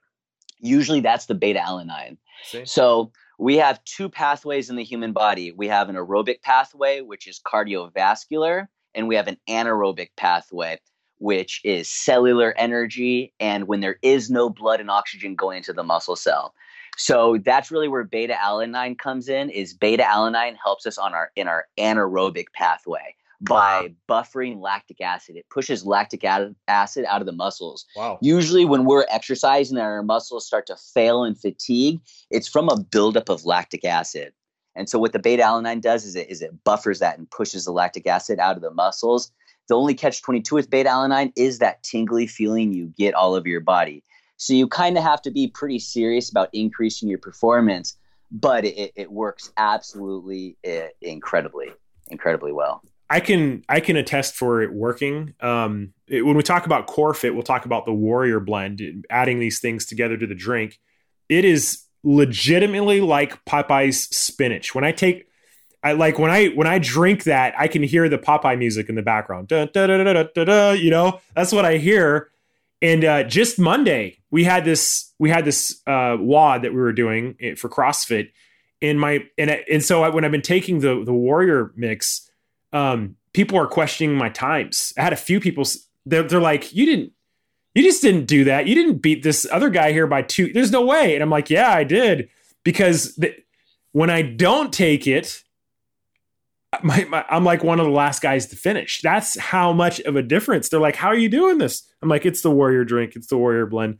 usually that's the beta alanine. See? So we have two pathways in the human body we have an aerobic pathway, which is cardiovascular, and we have an anaerobic pathway, which is cellular energy and when there is no blood and oxygen going into the muscle cell. So that's really where beta alanine comes in is beta alanine helps us on our in our anaerobic pathway by buffering lactic acid. It pushes lactic acid out of the muscles. Wow. Usually when we're exercising and our muscles start to fail and fatigue, it's from a buildup of lactic acid. And so what the beta alanine does is it is it buffers that and pushes the lactic acid out of the muscles. The only catch 22 with beta alanine is that tingly feeling you get all over your body. So you kind of have to be pretty serious about increasing your performance, but it, it works absolutely eh, incredibly, incredibly well. I can I can attest for it working. Um, it, when we talk about core fit, we'll talk about the Warrior blend, adding these things together to the drink. It is legitimately like Popeye's spinach. When I take I like when I when I drink that, I can hear the Popeye music in the background. Da, da, da, you know, that's what I hear. And uh, just Monday, we had this we had this uh, WOD that we were doing for CrossFit. In my and and so I, when I've been taking the the Warrior mix, um, people are questioning my times. I had a few people. They're, they're like, "You didn't you just didn't do that. You didn't beat this other guy here by two. There's no way. And I'm like, yeah, I did. Because the, when I don't take it, my, my, I'm like one of the last guys to finish. That's how much of a difference. They're like, how are you doing this? I'm like, it's the warrior drink. It's the warrior blend.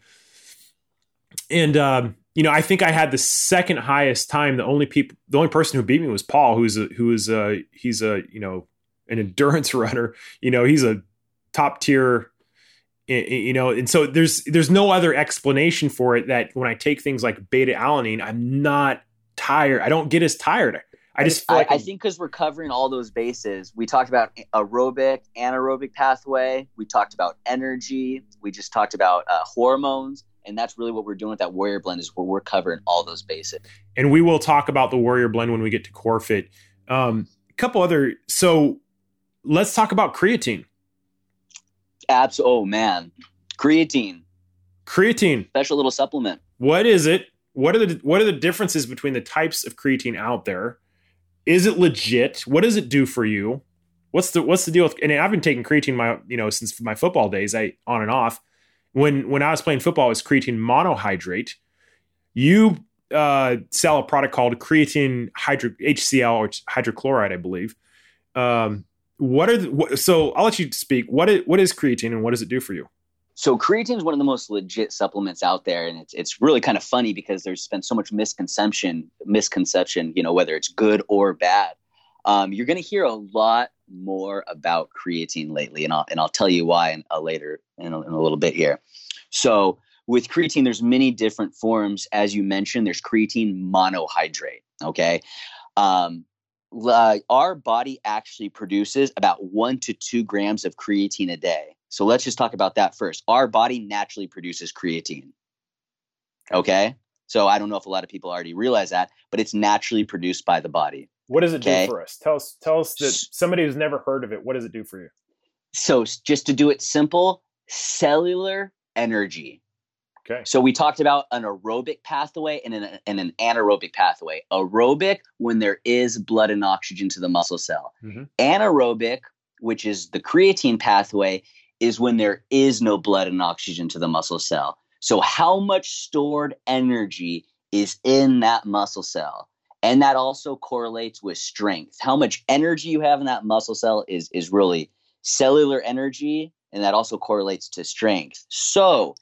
And, um, you know, I think I had the second highest time. The only people, the only person who beat me was Paul, who's a, who is a, he's a, you know, an endurance runner. You know, he's a top tier you know and so there's there's no other explanation for it that when i take things like beta alanine i'm not tired. I don't get as tired. I just I, like I think because we're covering all those bases we talked about aerobic anaerobic pathway. We talked about energy. We just talked about uh, hormones and that's really what we're doing with that warrior blend is where we're covering all those bases and we will talk about the warrior blend when we get to core fit um, a couple other so let's talk about creatine Abs. Oh man, creatine. Creatine. Special little supplement. What is it? What are the what are the differences between the types of creatine out there? Is it legit? What does it do for you? What's the what's the deal with? And I've been taking creatine my you know since my football days. I on and off. When when I was playing football, it was creatine monohydrate. You uh, sell a product called creatine hydro HCl or hydrochloride, I believe. Um, what are the, what, so I'll let you speak. What is what is creatine and what does it do for you? So creatine is one of the most legit supplements out there, and it's it's really kind of funny because there's been so much misconception misconception, you know, whether it's good or bad. Um, you're going to hear a lot more about creatine lately, and I'll and I'll tell you why in, uh, later in a, in a little bit here. So with creatine, there's many different forms, as you mentioned. There's creatine monohydrate. Okay, um, uh, our body actually produces about one to two grams of creatine a day. So let's just talk about that first. Our body naturally produces creatine. Okay. So I don't know if a lot of people already realize that, but it's naturally produced by the body. What does it okay? do for us? Tell us, tell us that somebody who's never heard of it, what does it do for you? So just to do it simple, cellular energy. Okay. So we talked about an aerobic pathway and an, and an anaerobic pathway. Aerobic, when there is blood and oxygen to the muscle cell. Mm-hmm. Anaerobic, which is the creatine pathway, is when there is no blood and oxygen to the muscle cell. So, how much stored energy is in that muscle cell? And that also correlates with strength. How much energy you have in that muscle cell is, is really cellular energy, and that also correlates to strength. So,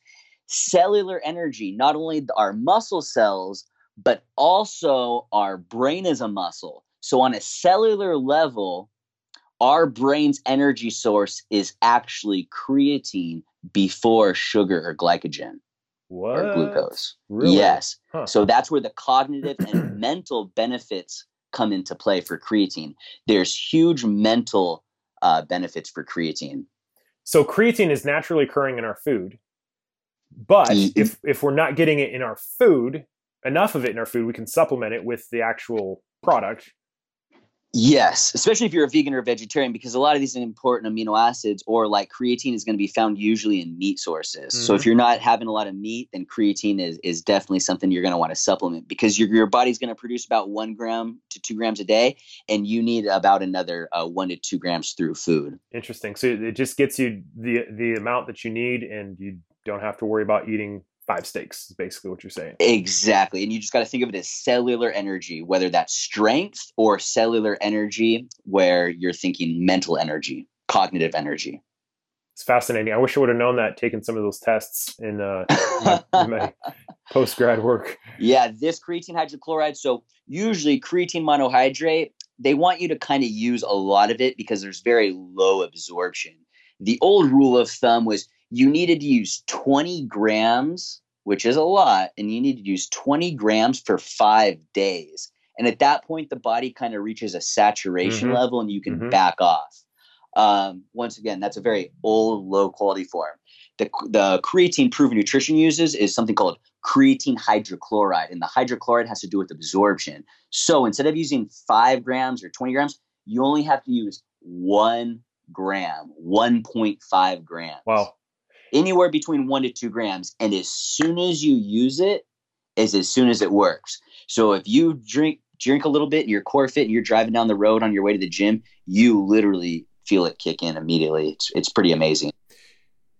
cellular energy, not only our muscle cells, but also our brain is a muscle. So, on a cellular level, our brain's energy source is actually creatine before sugar or glycogen what? or glucose. Really? Yes. Huh. So, that's where the cognitive and mental benefits come into play for creatine. There's huge mental uh, benefits for creatine. So, creatine is naturally occurring in our food. But mm-hmm. if if we're not getting it in our food, enough of it in our food, we can supplement it with the actual product. Yes, especially if you're a vegan or a vegetarian, because a lot of these important amino acids or like creatine is going to be found usually in meat sources. Mm-hmm. So if mm-hmm. you're not having a lot of meat, then creatine is, is definitely something you're going to want to supplement because your, your body's going to produce about one gram to two grams a day, and you need about another uh, one to two grams through food. Interesting. So it just gets you the the amount that you need, and you don't have to worry about eating five steaks is basically what you're saying exactly and you just got to think of it as cellular energy whether that's strength or cellular energy where you're thinking mental energy cognitive energy It's fascinating. I wish I would have known that taking some of those tests in, uh, my, my post grad work. Yeah, this creatine hydrochloride. So usually creatine monohydrate, they want you to kind of use a lot of it because there's very low absorption. The old rule of thumb was you needed to use 20 grams, which is a lot, and you need to use 20 grams for five days. And at that point, the body kind of reaches a saturation Mhm. level and you can Mhm. back off. Um, once again, that's a very old, low quality form. The, the creatine proven nutrition uses is something called creatine hydrochloride, and the hydrochloride has to do with absorption. So instead of using five grams or 20 grams, you only have to use one gram, 1.5 grams Wow. Anywhere between one to two grams. And as soon as you use it, is as soon as it works. So if you drink drink a little bit and you're core fit and you're driving down the road on your way to the gym, you literally feel it kick in immediately. It's it's pretty amazing.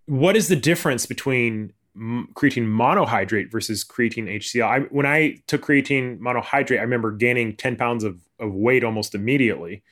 What is the difference between creatine monohydrate versus creatine HCl? I, when I took creatine monohydrate, I remember gaining 10 pounds of, of weight almost immediately.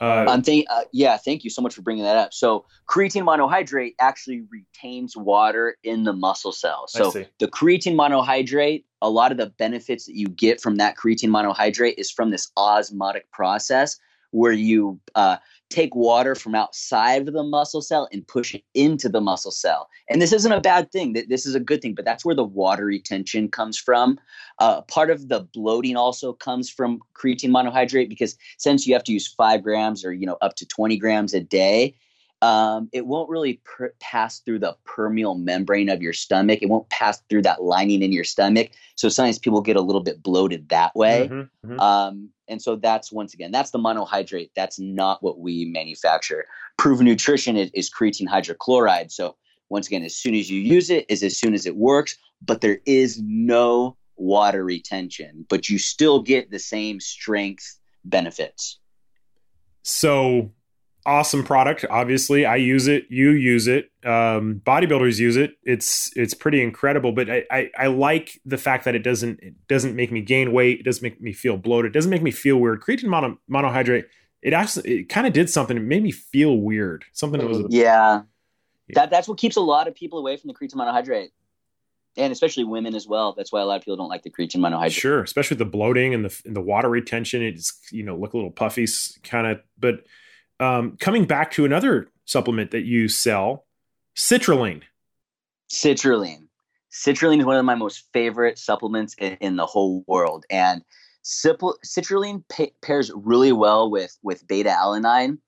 Uh, thank, uh, yeah, thank you so much for bringing that up. So, creatine monohydrate actually retains water in the muscle cells. So, the creatine monohydrate, a lot of the benefits that you get from that creatine monohydrate is from this osmotic process where you uh, take water from outside of the muscle cell and push it into the muscle cell. And this isn't a bad thing. Th- This is a good thing, but that's where the water retention comes from. Uh, part of the bloating also comes from creatine monohydrate because since you have to use five grams or you know up to 20 grams a day um, it won't really per- pass through the permeable membrane of your stomach. It won't pass through that lining in your stomach. So sometimes people get a little bit bloated that way. Mhm, mhm. um, and so that's once again that's the monohydrate. That's not what we manufacture. Proven nutrition is, is creatine hydrochloride. So once again as soon as you use it is as soon as it works but there is no water retention but you still get the same strength benefits. So awesome product. Obviously, I use it. You use it. Um, bodybuilders use it. It's it's pretty incredible. But I, I I like the fact that it doesn't it doesn't make me gain weight. It doesn't make me feel bloated. It doesn't make me feel weird. Creatine mono, monohydrate. It actually it kind of did something. It made me feel weird. Something that was yeah Yeah. that that's what keeps a lot of people away from the creatine monohydrate and especially women as well that's why a lot of people don't like the creatine monohydrate Sure, especially the bloating and the and the water retention. It's you know look a little puffy, kind of. But um, coming back to another supplement that you sell, citrulline. citrulline. Citrulline is one of my most favorite supplements in, in the whole world and citrulline pa- pairs really well with with beta alanine.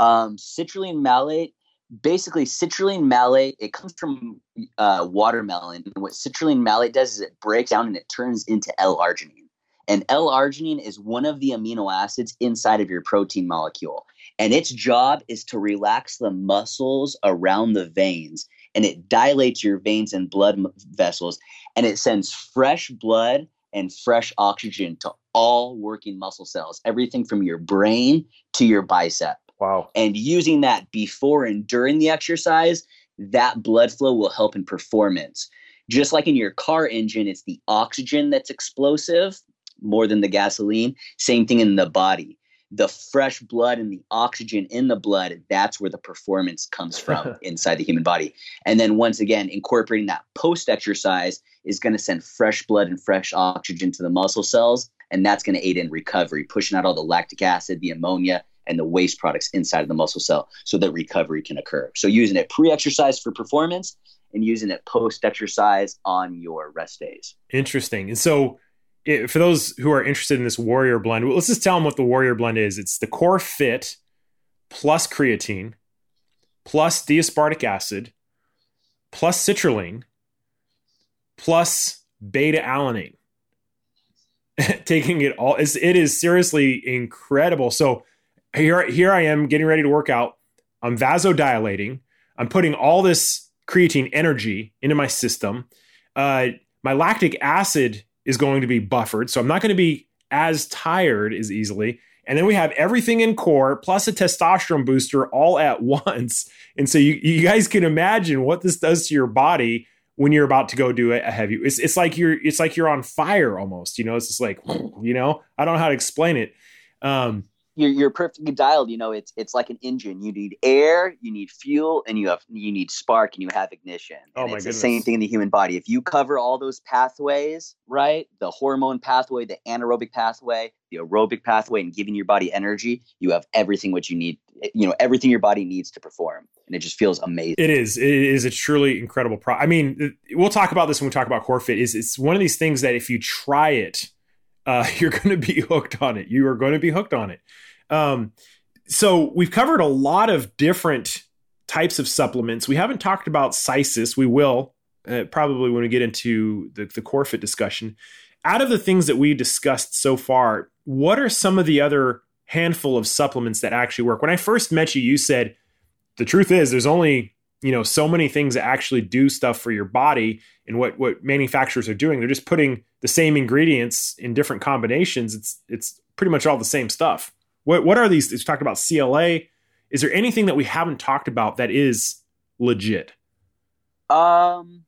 Um, citrulline malate basically citrulline malate it comes from uh, watermelon and what citrulline malate does is it breaks down and it turns into l-arginine. And l-arginine is one of the amino acids inside of your protein molecule and its job is to relax the muscles around the veins and it dilates your veins and blood vessels and it sends fresh blood and fresh oxygen to all working muscle cells everything from your brain to your bicep. Wow. and using that before and during the exercise that blood flow will help in performance. Just like in your car engine it's the oxygen that's explosive more than the gasoline same thing in the body the fresh blood and the oxygen in the blood that's where the performance comes from inside the human body and then once again incorporating that post exercise is going to send fresh blood and fresh oxygen to the muscle cells and that's going to aid in recovery pushing out all the lactic acid the ammonia and the waste products inside of the muscle cell so that recovery can occur. So using it pre-exercise for performance and using it post-exercise on your rest days. Interesting. And so, it, for those who are interested in this Warrior blend, let's just tell them what the Warrior blend is. It's the Core Fit plus creatine plus D-aspartic acid plus citrulline plus beta alanine. Taking it all, it's, it is seriously incredible. So here, here I am getting ready to work out. I'm vasodilating. I'm putting all this creatine energy into my system. Uh, my lactic acid is going to be buffered, so I'm not going to be as tired as easily. And then we have everything in core plus a testosterone booster all at once. And so you, you guys can imagine what this does to your body when you're about to go do a, heavy. It's, it's like you're it's like you're on fire almost. You know, it's just like you know I don't know how to explain it. Um, you're, you're perfectly dialed. You know, it's it's like an engine. You need air, you need fuel, and you have you need spark, and you have ignition. Oh my it's goodness. the same thing in the human body. If you cover all those pathways, right, the hormone pathway, the anaerobic pathway, the aerobic pathway, and giving your body energy, you have everything what you need. You know, everything your body needs to perform, and it just feels amazing. It is. It is a truly incredible pro. I mean, we'll talk about this when we talk about core fit. Is it's one of these things that if you try it, uh, you're going to be hooked on it. You are going to be hooked on it. Um, so we've covered a lot of different types of supplements. We haven't talked about Cysis. We will uh, probably when we get into the, the core fit discussion. Out of the things that we discussed so far, what are some of the other handful of supplements that actually work? When I first met you, you said the truth is there's only you know so many things that actually do stuff for your body and what what manufacturers are doing. They're just putting the same ingredients in different combinations. It's it's pretty much all the same stuff. What what are these you talked about CLA is there anything that we haven't talked about that is legit? Um,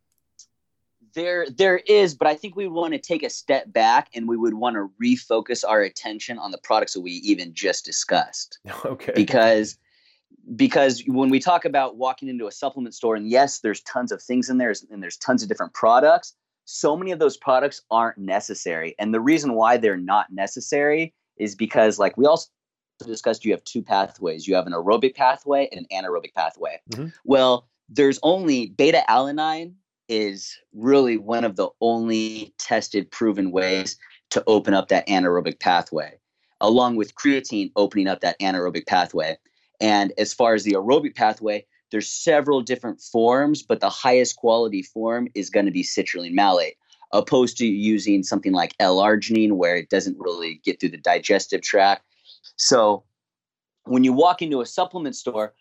there there is, but I think we want to take a step back and we would want to refocus our attention on the products that we even just discussed. okay. Because because when we talk about walking into a supplement store, and yes, there's tons of things in there, and there's tons of different products. So many of those products aren't necessary, and the reason why they're not necessary is because, like we also discussed, you have two pathways. You have an aerobic pathway and an anaerobic pathway. Mhm. Well, there's only beta alanine is really one of the only tested, proven ways to open up that anaerobic pathway, along with creatine opening up that anaerobic pathway. And as far as the aerobic pathway, there's several different forms, but the highest quality form is going to be citrulline malate, opposed to using something like L-arginine, where it doesn't really get through the digestive tract. So when you walk into a supplement store,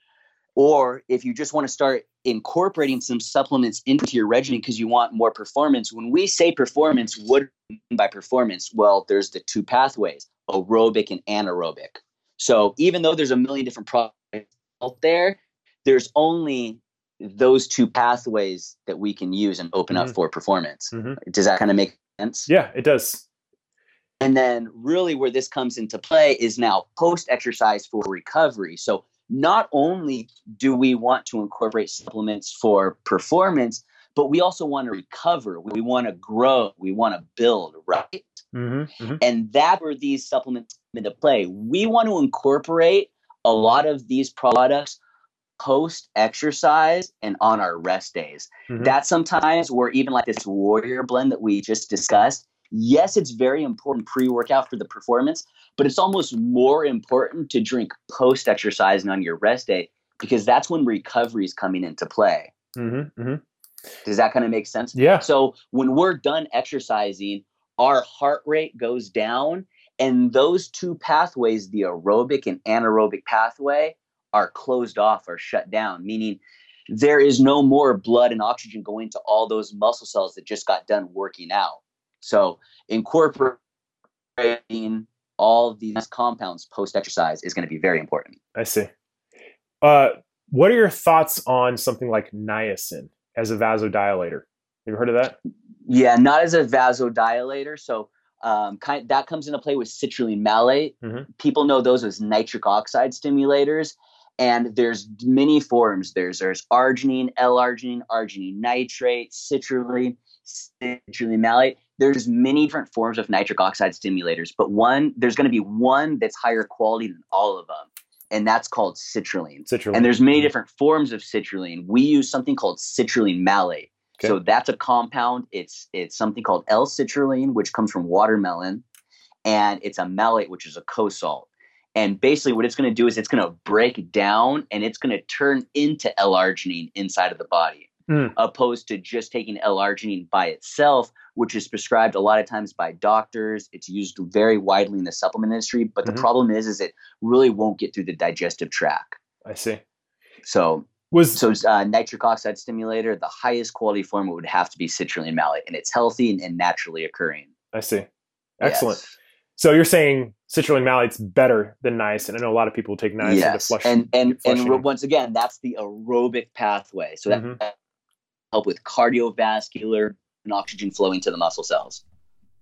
or if you just want to start incorporating some supplements into your regimen because you want more performance, when we say performance, what by performance? Well, there's the two pathways, aerobic and anaerobic. So even though there's a million different products out there, there's only those two pathways that we can use and open up Mhm. for performance. Mhm. Does that kind of make sense? yeah it does And then, really, where this comes into play is now post exercise for recovery. So, not only do we want to incorporate supplements for performance, but we also want to recover. We want to grow. We want to build, right? mm-hmm. Mm-hmm. And that where these supplements into play. We want to incorporate a lot of these products post exercise and on our rest days. Mhm. That sometimes where even like this warrior blend that we just discussed, yes, it's very important pre workout for the performance, but it's almost more important to drink post exercise and on your rest day because that's when recovery is coming into play. Mm-hmm. Mm-hmm. Does that kind of make sense? yeah So when we're done exercising, our heart rate goes down, and those two pathways, the aerobic and anaerobic pathway, are closed off or shut down, meaning there is no more blood and oxygen going to all those muscle cells that just got done working out. So incorporating all these compounds post exercise is going to be very important. I see. Uh, what are your thoughts on something like niacin as a vasodilator? Have you heard of that? Yeah, not as a vasodilator. So um, kind that comes into play with citrulline malate. Mhm. People know those as nitric oxide stimulators, and there's many forms. There's there's arginine, L-arginine, arginine nitrate, citrulline, citrulline malate. There's many different forms of nitric oxide stimulators, but one there's going to be one that's higher quality than all of them, and that's called citrulline. Citrulline. And there's many different forms of citrulline. We use something called citrulline malate. Okay. So that's a compound. It's it's something called L-citrulline, which comes from watermelon, and it's a malate, which is a co-salt. And basically, what it's going to do is it's going to break down and it's going to turn into L-arginine inside of the body, Hmm. opposed to just taking L-arginine by itself, which is prescribed a lot of times by doctors. It's used very widely in the supplement industry, but Mhm. the problem is, is it really won't get through the digestive tract. I see. So Was so uh, nitric oxide stimulator, the highest quality form would have to be citrulline malate, and it's healthy and, and naturally occurring. I see. Excellent. Yes. So you're saying citrulline malate's better than niacin. I know a lot of people take niacin to flush. and and and flushing. ro- once again, that's the aerobic pathway. So that Mhm. help with cardiovascular and oxygen flowing to the muscle cells.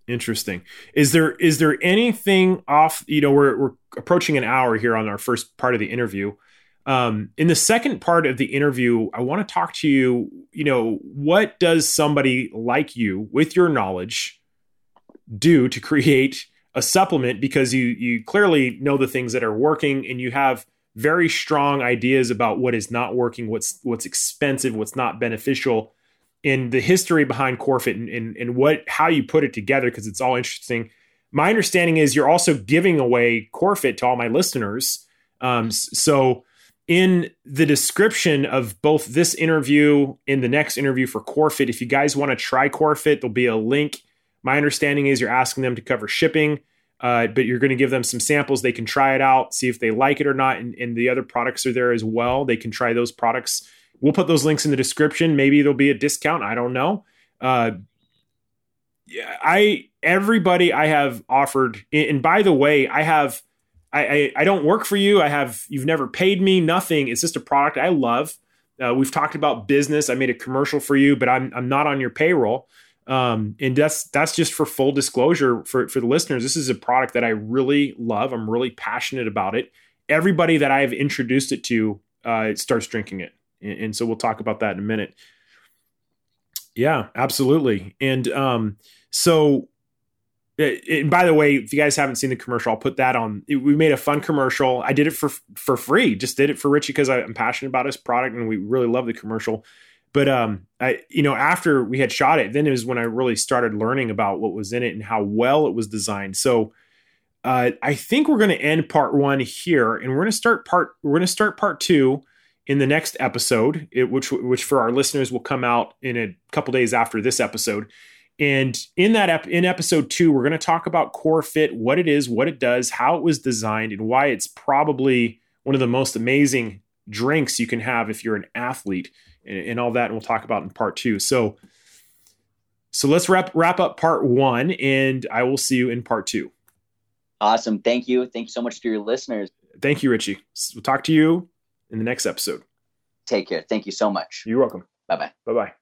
Interesting. Is there is there anything off? You know, we're we're approaching an hour here on our first part of the interview. Um, in the second part of the interview, I want to talk to you. You know, what does somebody like you, with your knowledge, do to create a supplement? Because you you clearly know the things that are working, and you have very strong ideas about what is not working, what's what's expensive, what's not beneficial, in the history behind CoreFit and, and, and what how you put it together because it's all interesting. My understanding is you're also giving away CoreFit to all my listeners. Um, so in the description of both this interview and the next interview for CoreFit, if you guys want to try CoreFit, there'll be a link. My understanding is you're asking them to cover shipping. Uh, but you're going to give them some samples. They can try it out, see if they like it or not. And, and, the other products are there as well. They can try those products. We'll put those links in the description. Maybe there'll be a discount. I don't know. Uh, yeah, I everybody I have offered, and by the way, I have I, I, I don't work for you. I have you've never paid me nothing. It's just a product I love. Uh, we've talked about business. I made a commercial for you, but I'm I'm not on your payroll. Um, and that's that's just for full disclosure for for the listeners. This is a product that I really love. I'm really passionate about it. Everybody that I've introduced it to uh, starts drinking it, and, and, so we'll talk about that in a minute. Yeah, absolutely. And um, so, and by the way, if you guys haven't seen the commercial, I'll put that on. We made a fun commercial. I did it for for free. Just did it for Richie because I'm passionate about his product, and we really love the commercial. But um, I you know after we had shot it, then it was when I really started learning about what was in it and how well it was designed. So uh, I think we're going to end part one here, and we're going to start part we're going to start part two in the next episode, it, which which for our listeners will come out in a couple days after this episode. And in that ep- in episode two, we're going to talk about Core Fit, what it is, what it does, how it was designed, and why it's probably one of the most amazing drinks you can have if you're an athlete and, and all that. And we'll talk about in part two. So, so let's wrap wrap up part one, and I will see you in part two. Awesome. Thank you. Thank you so much to your listeners. Thank you, Richie. We'll talk to you in the next episode. Take care. Thank you so much. You're welcome. Bye bye. Bye bye.